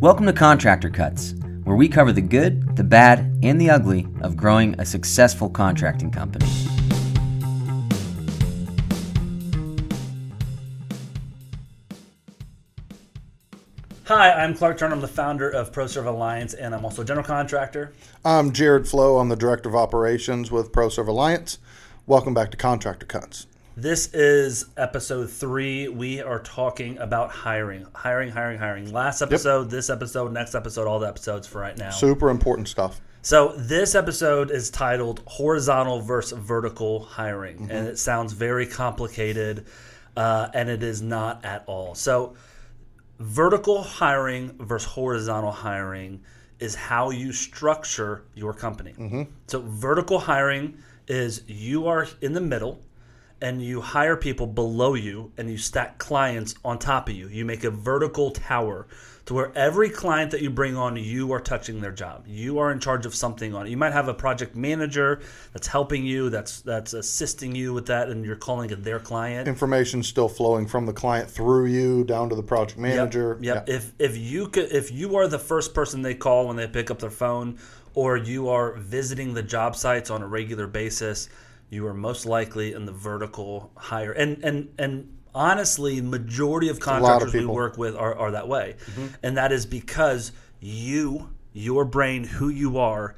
Welcome to Contractor Cuts, where we cover the good, the bad, and the ugly of growing a successful contracting company. Hi, I'm Clark Turner. I'm the founder of ProServe Alliance, and I'm also a general contractor. I'm Jared Flo. I'm the Director of Operations with ProServe Alliance. Welcome back to Contractor Cuts. This is episode three. We are talking about hiring, hiring, hiring, hiring. Last episode, this episode, next episode, all the episodes for right now. Super important stuff. So this episode is titled "Horizontal versus Vertical Hiring," and it sounds very complicated, uh, and it is not at all. So vertical hiring versus horizontal hiring is how you structure your company. So vertical hiring is you are in the middle and you hire people below you and you stack clients on top of you. You make a vertical tower to where every client that you bring on, you are touching their job. You are in charge of something on it. You might have a project manager that's helping you, that's that's assisting you with that, and you're calling it their client. Information still flowing from the client through you down to the project manager. Yep. Yeah. If if you could, if you are the first person they call when they pick up their phone, or you are visiting the job sites on a regular basis, you are most likely in the vertical hire And and and honestly, majority of lot of contractors we work with are, are that way, Mm-hmm. and that is because you, your brain, who you are,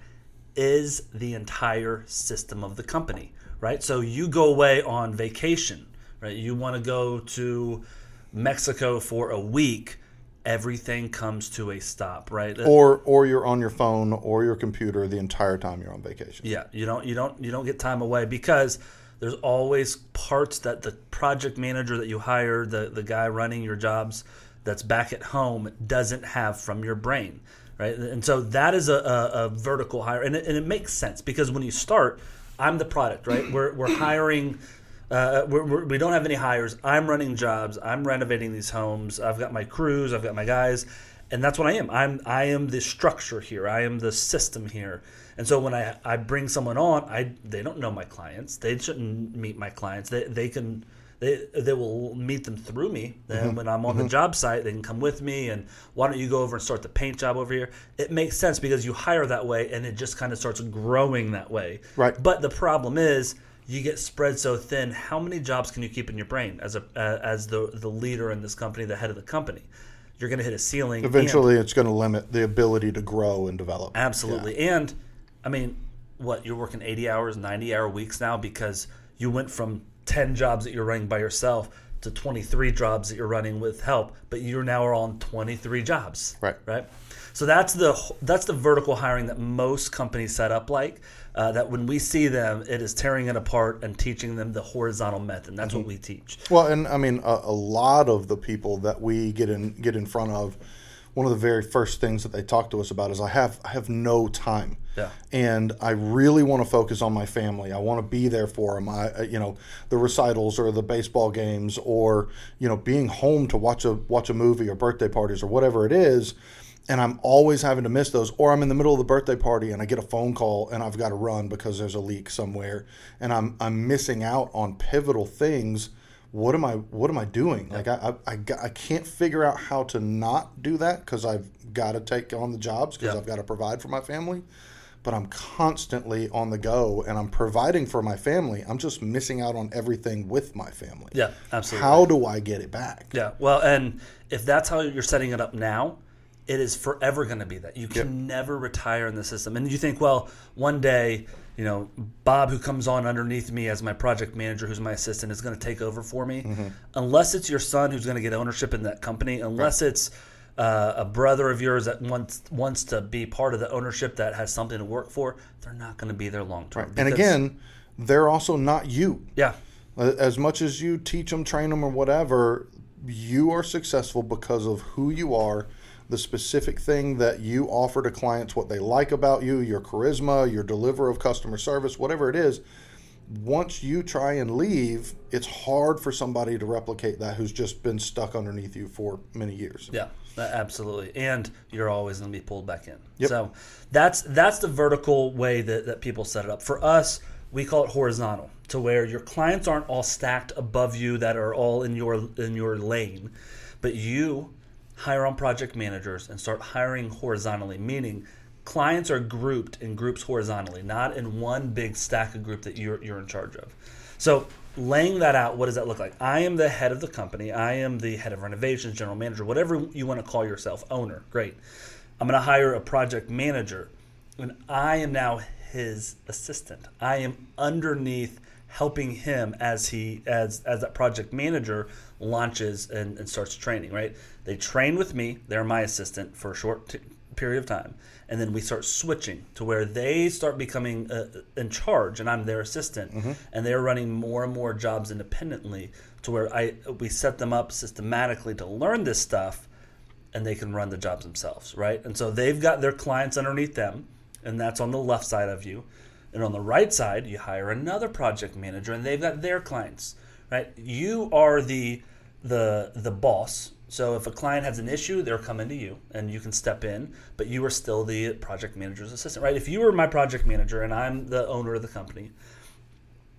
is the entire system of the company, right? So you go away on vacation, right? You want to go to Mexico for a week, everything comes to a stop, right? Or or you're on your phone or your computer the entire time you're on vacation. Yeah, you don't you don't you don't get time away because there's always parts that the project manager that you hire, the the guy running your jobs that's back at home doesn't have from your brain, right? And so that is a, a, a vertical hire, and it, and it makes sense because when you start, I'm the product, right? We're we're hiring. Uh, we're, we're, we don't have any hires. I'm running jobs. I'm renovating these homes. I've got my crews. I've got my guys, and that's what I am. I'm I am the structure here. I am the system here. And so when I, I bring someone on, I they don't know my clients. They shouldn't meet my clients. They, they can they they will meet them through me. Then when I'm on the job site, they can come with me. And why don't you go over and start the paint job over here? It makes sense because you hire that way, and it just kind of starts growing that way. Right. But the problem is you get spread so thin. How many jobs can you keep in your brain as a uh, as the the leader in this company, the head of the company? You're going to hit a ceiling. and- Eventually it's going to limit the ability to grow and develop. Absolutely. And I mean, what, you're working 80 hours, 90 hour weeks now because you went from 10 jobs that you're running by yourself to 23 jobs that you're running with help, but you're now are on 23 jobs. Right. Right. So that's the that's the vertical hiring that most companies set up like. Uh, that when we see them, it is tearing it apart and teaching them the horizontal method. That's what we teach. Well, and I mean, a, a lot of the people that we get in get in front of, one of the very first things that they talk to us about is I have I have no time, Yeah. and I really want to focus on my family. I want to be there for them. I, you know, the recitals or the baseball games or you know being home to watch a watch a movie or birthday parties or whatever it is. And I'm always having to miss those, or I'm in the middle of the birthday party and I get a phone call and I've got to run because there's a leak somewhere, and I'm I'm missing out on pivotal things what am I what am I doing? Like I I, I, I can't figure out how to not do that because I've got to take on the jobs because Yeah. I've got to provide for my family. But I'm constantly on the go and I'm providing for my family. I'm just missing out on everything with my family. Yeah, absolutely. How do I get it back? Yeah, well, and if that's how you're setting it up now, it is forever going to be that. You can never retire in the system. And you think, well, one day, you know, Bob, who comes on underneath me as my project manager, who's my assistant, is going to take over for me. Mm-hmm. Unless it's your son who's going to get ownership in that company, unless it's uh, a brother of yours that wants wants to be part of the ownership that has something to work for, they're not going to be there long term. And again, they're also not you. yeah, As much as you teach them, train them, or whatever, you are successful because of who you are, the specific thing that you offer to clients, what they like about you, your charisma, your deliver of customer service, whatever it is. Once you try and leave, it's hard for somebody to replicate that who's just been stuck underneath you for many years. Yeah, absolutely. And you're always going to be pulled back in. Yep. So that's that's the vertical way that, that people set it up. For us, we call it horizontal, to where your clients aren't all stacked above you that are all in your in your lane, but you hire on project managers and start hiring horizontally, meaning clients are grouped in groups horizontally, not in one big stack of group that you're, you're in charge of. So, laying that out, what does that look like? I am the head of the company. I am the head of renovations, general manager, whatever you want to call yourself, owner. Great. I'm going to hire a project manager, and I am now his assistant. I am underneath helping him as he as as that project manager launches and, and starts training. Right? They train with me. They're my assistant for a short t- period of time, and then we start switching to where they start becoming uh, in charge, and I'm their assistant, Mm-hmm. and they're running more and more jobs independently. To where I we set them up systematically to learn this stuff and they can run the jobs themselves, right? And so they've got their clients underneath them, and that's on the left side of you. And on the right side, you hire another project manager, and they've got their clients, right? You are the the the boss. So if a client has an issue, they're coming to you, and you can step in, but you are still the project manager's assistant, right? If you were my project manager and I'm the owner of the company,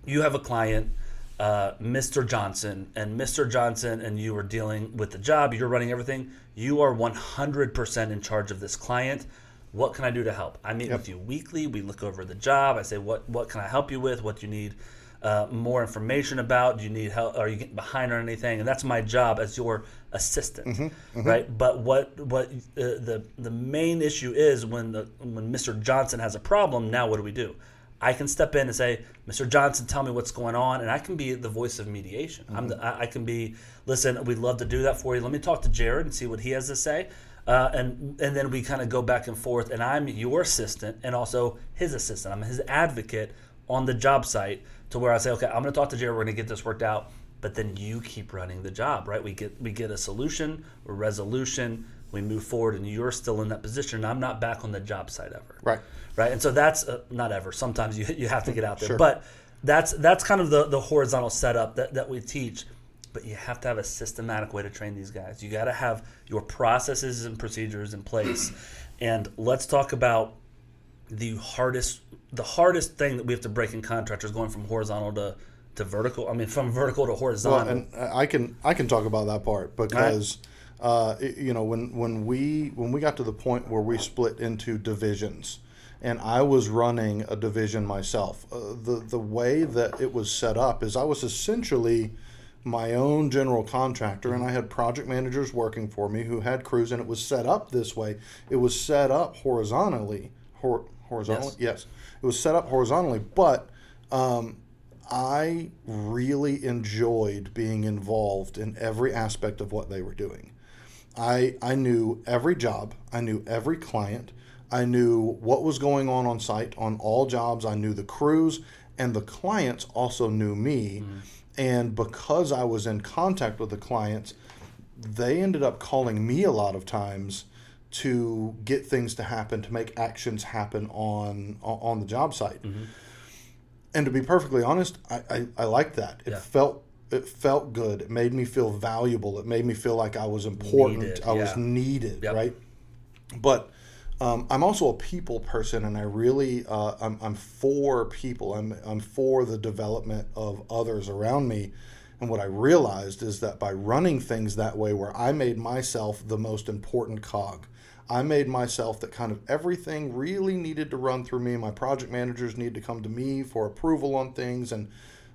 you have a client, uh, Mr. Johnson, and Mr. Johnson and you are dealing with the job, you're running everything. You are 100% in charge of this client. What can I do to help? I meet with you weekly. We look over the job. I say, what what can I help you with? What do you need uh, more information about? Do you need help? Are you getting behind on anything? And that's my job as your assistant, right? But what what uh, the the main issue is when the when Mr. Johnson has a problem. Now what do we do? I can step in and say, Mr. Johnson, tell me what's going on, and I can be the voice of mediation. I'm the, I, I can be, listen, we'd love to do that for you. Let me talk to Jared and see what he has to say, uh, and and then we kind of go back and forth. And I'm your assistant and also his assistant. I'm his advocate on the job site to where I say, okay, I'm going to talk to Jared. We're going to get this worked out, but then you keep running the job, right? We get we get a solution, a resolution. We move forward, and you're still in that position. I'm not back on the job site ever Right. right? And so that's uh, not ever. Sometimes you you have to get out there, Sure. but that's that's kind of the the horizontal setup that that we teach. But you have to have a systematic way to train these guys. You got to have your processes and procedures in place. and let's talk about the hardest the hardest thing that we have to break in contractors going from horizontal to to vertical. I mean, from vertical to horizontal. Well, and I can I can talk about that part because uh, it- you know when when we when we got to the point where we split into divisions, and I was running a division myself. Uh, the the way that it was set up is I was essentially my own general contractor, and I had project managers working for me who had crews, and it was set up this way. It was set up horizontally. Hor- horizontally, yes. It was set up horizontally, but um, I really enjoyed being involved in every aspect of what they were doing. I I knew every job, I knew every client, I knew what was going on on site on all jobs. I knew the crews, and the clients also knew me. And because I was in contact with the clients, they ended up calling me a lot of times to get things to happen, to make actions happen on on the job site. And to be perfectly honest, I, I, I liked that. It Yeah. felt it felt good. It made me feel valuable. It made me feel like I was important. Needed, I was needed, Yep. right? But um, I'm also a people person, and I really uh, I'm, I'm for people. I'm I'm for the development of others around me. And what I realized is that by running things that way, where I made myself the most important cog, I made myself that kind of everything really needed to run through me. My project managers need to come to me for approval on things, and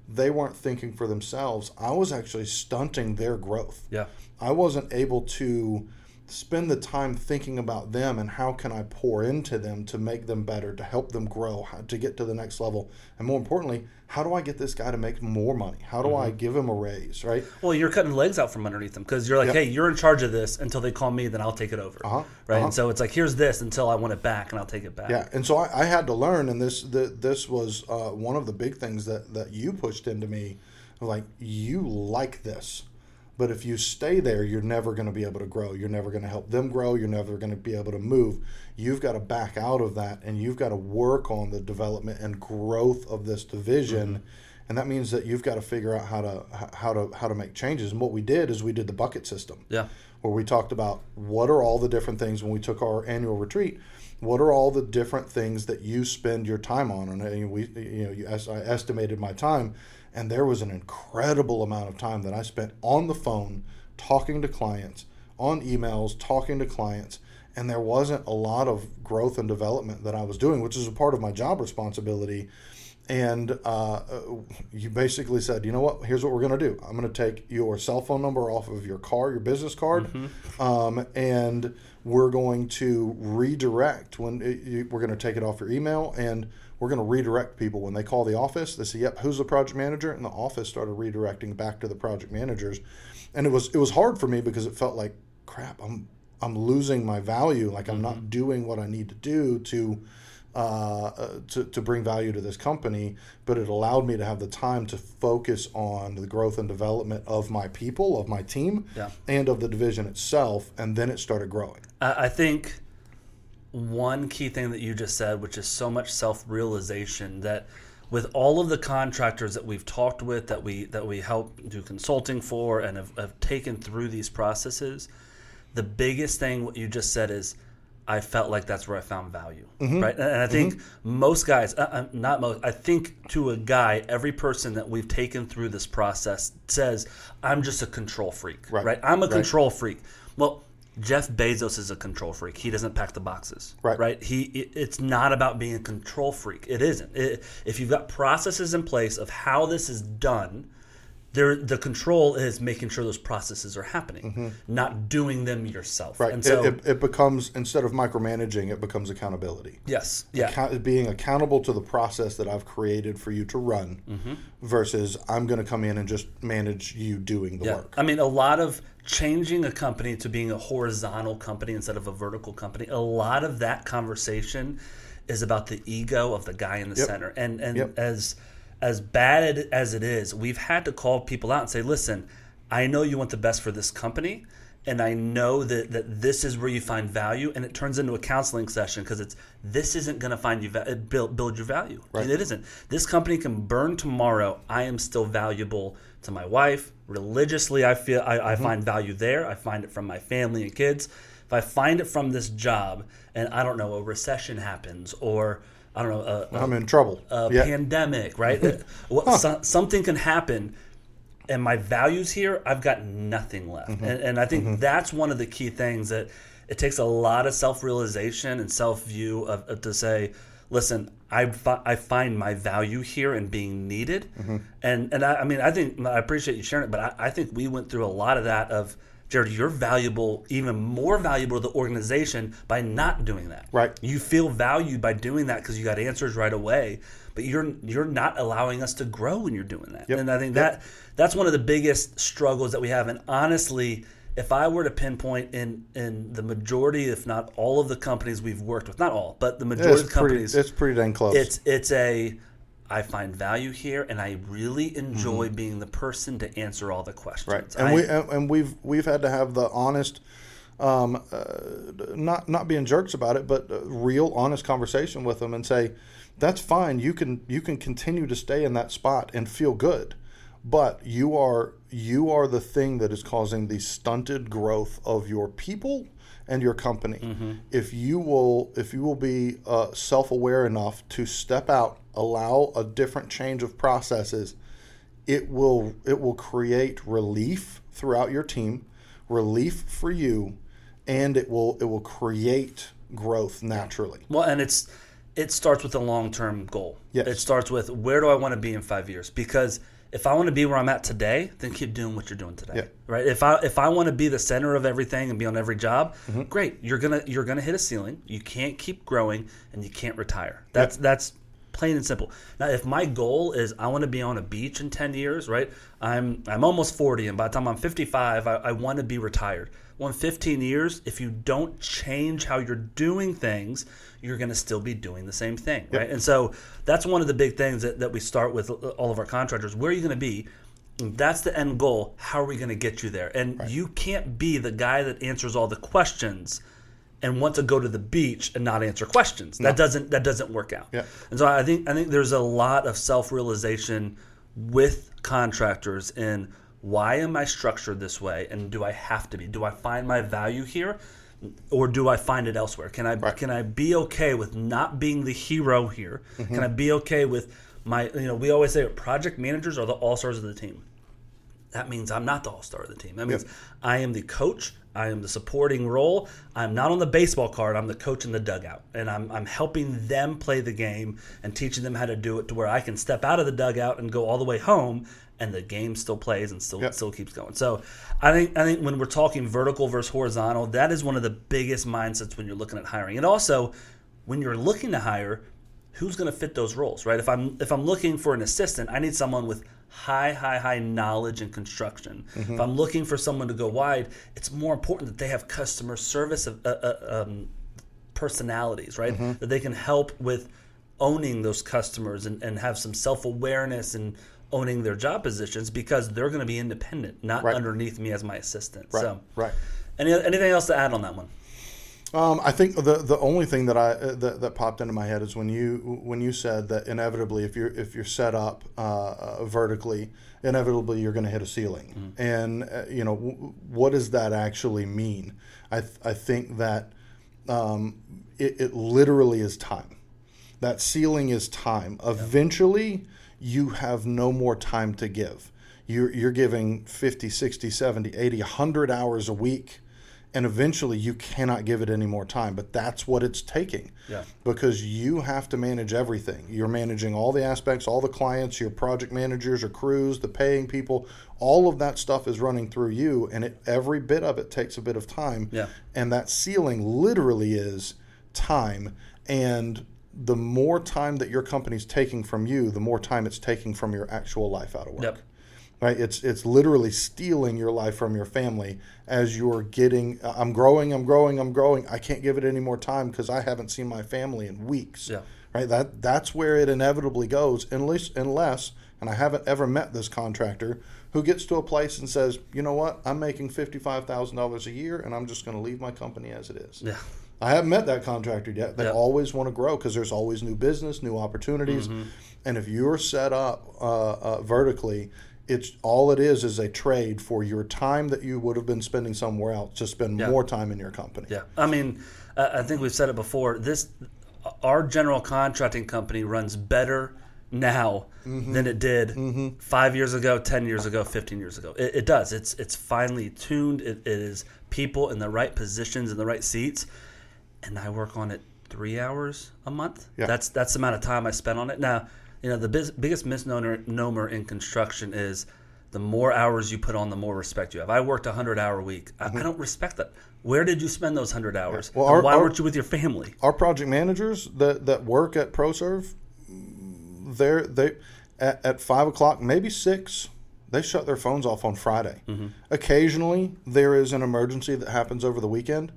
they weren't thinking for themselves. I was actually stunting their growth. yeah. I wasn't able to spend the time thinking about them and how can I pour into them to make them better, to help them grow, how, to get to the next level, and more importantly, how do I get this guy to make more money? How do Mm-hmm. I give him a raise? Right? Well, you're cutting legs out from underneath them because you're like, Yep. hey, you're in charge of this until they call me, then I'll take it over. Uh-huh, Right. uh-huh. And so it's like, here's this until I want it back, and I'll take it back. Yeah, and so I, I had to learn, and this the, this was uh, one of the big things that that you pushed into me, like you like this, but if you stay there, you're never going to be able to grow. You're never going to help them grow. You're never going to be able to move. You've got to back out of that, and you've got to work on the development and growth of this division. And that means that you've got to figure out how to how to how to make changes. And what we did is we did the bucket system Yeah. where we talked about what are all the different things when we took our annual retreat. What are all the different things that you spend your time on? And uh, we, you know, you, I estimated my time, and there was an incredible amount of time that I spent on the phone talking to clients on emails, talking to clients, and there wasn't a lot of growth and development that I was doing, which is a part of my job responsibility. And uh, you basically said, you know what? Here's what we're going to do. I'm going to take your cell phone number off of your car, your business card, um, and we're going to redirect when it, you, we're going to take it off your email and we're going to redirect people when they call the office. They say, "Yep, who's the project manager?" And the office started redirecting back to the project managers, and it was it was hard for me because it felt like crap. I'm I'm losing my value. Like I'm not doing what I need to do to. Uh, uh, to, to bring value to this company, but it allowed me to have the time to focus on the growth and development of my people, of my team, Yeah. and of the division itself. And then it started growing. I I think one key thing that you just said, which is so much self realization that with all of the contractors that we've talked with, that we that we help do consulting for, and have, have taken through these processes, the biggest thing what you just said is. I felt like that's where I found value, right? And I think most guys, uh, uh, not most, I think to a guy, every person that we've taken through this process says, "I'm just a control freak, Right. right? I'm a Right. control freak." Well, Jeff Bezos is a control freak. He doesn't pack the boxes. Right. Right. He. It, it's not about being a control freak. It isn't. It, if you've got processes in place of how this is done, there the control is making sure those processes are happening, not doing them yourself. Mm-hmm. Right. And so, it, it, it becomes instead of micromanaging, it becomes accountability. yes. Yeah. Account- being accountable to the process that I've created for you to run, Mm-hmm. versus I'm going to come in and just manage you doing the Yeah. work. I mean, a lot of changing a company to being a horizontal company instead of a vertical company, a lot of that conversation is about the ego of the guy in the Yep. center. And and Yep. as as bad as it is, we've had to call people out and say, "Listen, I know you want the best for this company." And I know that, that this is where you find value, and it turns into a counseling session because it's this isn't going to find you va- uh, build build your value. Right. It isn't. This company can burn tomorrow. I am still valuable to my wife. Religiously, I feel I, I mm-hmm. find value there. I find it from my family and kids. If I find it from this job, and I don't know, a recession happens, or I don't know, a, a, I'm in trouble. a yeah. pandemic, right? Uh, what, so, something can happen, and my values here, I've got nothing left. Mm-hmm. And, and I think that's one of the key things that it takes a lot of self realization and self view of, of to say, listen, I, fi- I find my value here in being needed. Mm-hmm. And and I, I mean, I think I appreciate you sharing it, but I, I think we went through a lot of that of. Jared, you're valuable, even more valuable to the organization by not doing that. Right. You feel valued by doing that because you got answers right away, but you're you're not allowing us to grow when you're doing that. Yep. And I think that that's one of the biggest struggles that we have. And honestly, if I were to pinpoint in in the majority, if not all of the companies we've worked with, not all, but the majority it's of the pretty. companies, It's pretty dang close. it's it's a I find value here, and I really enjoy being the person to answer all the questions. Mm-hmm. right. And I- we and, and we've we've had to have the honest, um, uh, not not being jerks about it, but uh, real honest conversation with them and say, that's fine. You can you can continue to stay in that spot and feel good, but you are you are the thing that is causing the stunted growth of your people and your company. If you will if you will be uh, self aware enough to step out, allow a different change of processes it will it will create relief throughout your team, relief for you, and it will it will create growth naturally. Well, and it's it starts with a long term goal. Yes. It starts with where do I want to be in five years? Because if I want to be where I'm at today, then keep doing what you're doing today. Yeah. Right. If I if I want to be the center of everything and be on every job, Mm-hmm. great. You're gonna you're gonna hit a ceiling. You can't keep growing and you can't retire. That's that's plain and simple. Now, if my goal is I want to be on a beach in 10 years, right? I'm I'm almost 40, and by the time I'm 55, I, I want to be retired. Well, in 15 years, if you don't change how you're doing things, you're going to still be doing the same thing, right? And so that's one of the big things that, that we start with uh, all of our contractors. Where are you going to be? That's the end goal. How are we going to get you there? And you can't be the guy that answers all the questions and want to go to the beach and not answer questions. That doesn't that doesn't work out. Yeah. And so I think I think there's a lot of self realization with contractors in why am I structured this way and do I have to be? Do I find my value here? Or do I find it elsewhere? Can I can I be okay with not being the hero here? Can mm-hmm. I be okay with my you know we always say project managers are the all stars of the team that means I'm not the all star of the team. That means I am the coach. I am the supporting role. I'm not on the baseball card. I'm the coach in the dugout, and I'm, I'm helping them play the game and teaching them how to do it to where I can step out of the dugout and go all the way home, and the game still plays and still still keeps going. So, I think I think when we're talking vertical versus horizontal, that is one of the biggest mindsets when you're looking at hiring, and also when you're looking to hire, who's going to fit those roles, right? If I'm if I'm looking for an assistant, I need someone with high, high, high knowledge in construction. If I'm looking for someone to go wide, it's more important that they have customer service of, uh, uh, um, personalities, right? That they can help with owning those customers and, and have some self awareness and owning their job positions because they're going to be independent, not Right. underneath me as my assistant. Right, So, right. Any, anything else to add on that one? Um, I think the the only thing that I uh, that, that popped into my head is when you when you said that inevitably if you're if you're set up uh, uh, vertically, inevitably you're going to hit a ceiling. And uh, you know w- what does that actually mean? I th- I think that um, it, it literally is time. That ceiling is time. Eventually, you have no more time to give. You're, you're giving 50, 60, 70, 80, 100 hours a week, and eventually you cannot give it any more time. But that's what it's taking. Yeah. Because you have to manage everything. You're managing all the aspects, all the clients, your project managers, your crews, the paying people. All of that stuff is running through you, and it, every bit of it takes a bit of time. Yeah. And that ceiling literally is time. And the more time that your company's taking from you, the more time it's taking from your actual life out of work. Yep. Right? It's it's literally stealing your life from your family as you're getting. I'm growing. I'm growing. I'm growing. I can't give it any more time because I haven't seen my family in weeks. Yeah. Right. That that's where it inevitably goes. Unless unless, and I haven't ever met this contractor who gets to a place and says, you know what, I'm making fifty five thousand dollars a year, and I'm just going to leave my company as it is. Yeah. I haven't met that contractor yet. They Yep. always want to grow because there's always new business, new opportunities, Mm-hmm. and if you're set up uh, uh, vertically, it's all it is is a trade for your time that you would have been spending somewhere else to spend Yeah. more time in your company. Yeah, I mean, I think we've said it before. This, our general contracting company runs better now Mm-hmm. than it did five years ago, ten years ago, fifteen years ago. It, it does. It's it's finely tuned. It, it is people in the right positions in the right seats, and I work on it three hours a month. Yeah. That's that's the amount of time I spend on it. Now, you know, the biz, biggest misnomer in construction is the more hours you put on, the more respect you have. I worked a hundred hour week. I, I don't respect that. Where did you spend those hundred hours? Well, our- why our- weren't you with your family? Our project managers that, that work at ProServe, they're they at, at five o'clock, maybe six, they shut their phones off on Friday. Mm-hmm. Occasionally, there is an emergency that happens over the weekend,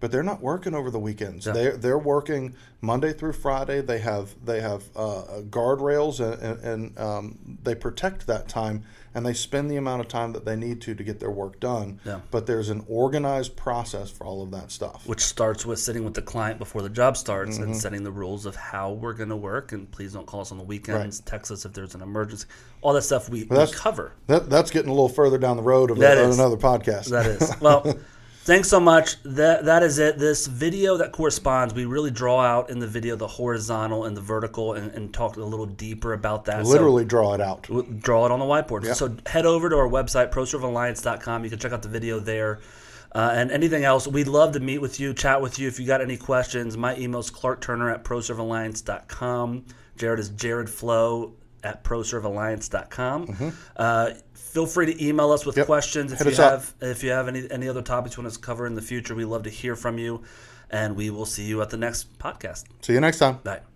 but they're not working over the weekends. Yeah. They're they're working Monday through Friday. They have they have uh, guardrails and, and, um, they protect that time and they spend the amount of time that they need to to get their work done. Yeah. But there's an organized process for all of that stuff. Which starts with sitting with the client before the job starts Mm-hmm. and setting the rules of how we're going to work. And please don't call us on the weekends. Text us if there's an emergency. All that stuff we, we cover. That, that's getting a little further down the road of is. another podcast. That is. Well, thanks so much. That that is it. This video that corresponds, we really draw out in the video the horizontal and the vertical and, and talk a little deeper about that. So Literally draw it out. draw it on the whiteboard. So head over to our website, proservealliance.com. You can check out the video there. Uh, and anything else, we'd love to meet with you, chat with you. If you got any questions, my email is clarkturner at proservealliance.com. Jared is jaredflow at proservealliance.com. Uh, feel free to email us with Mm-hmm. Yep. questions if Hit you us up. have if you have any any other topics you want us to cover in the future. We love to hear from you, and we will see you at the next podcast. See you next time. Bye.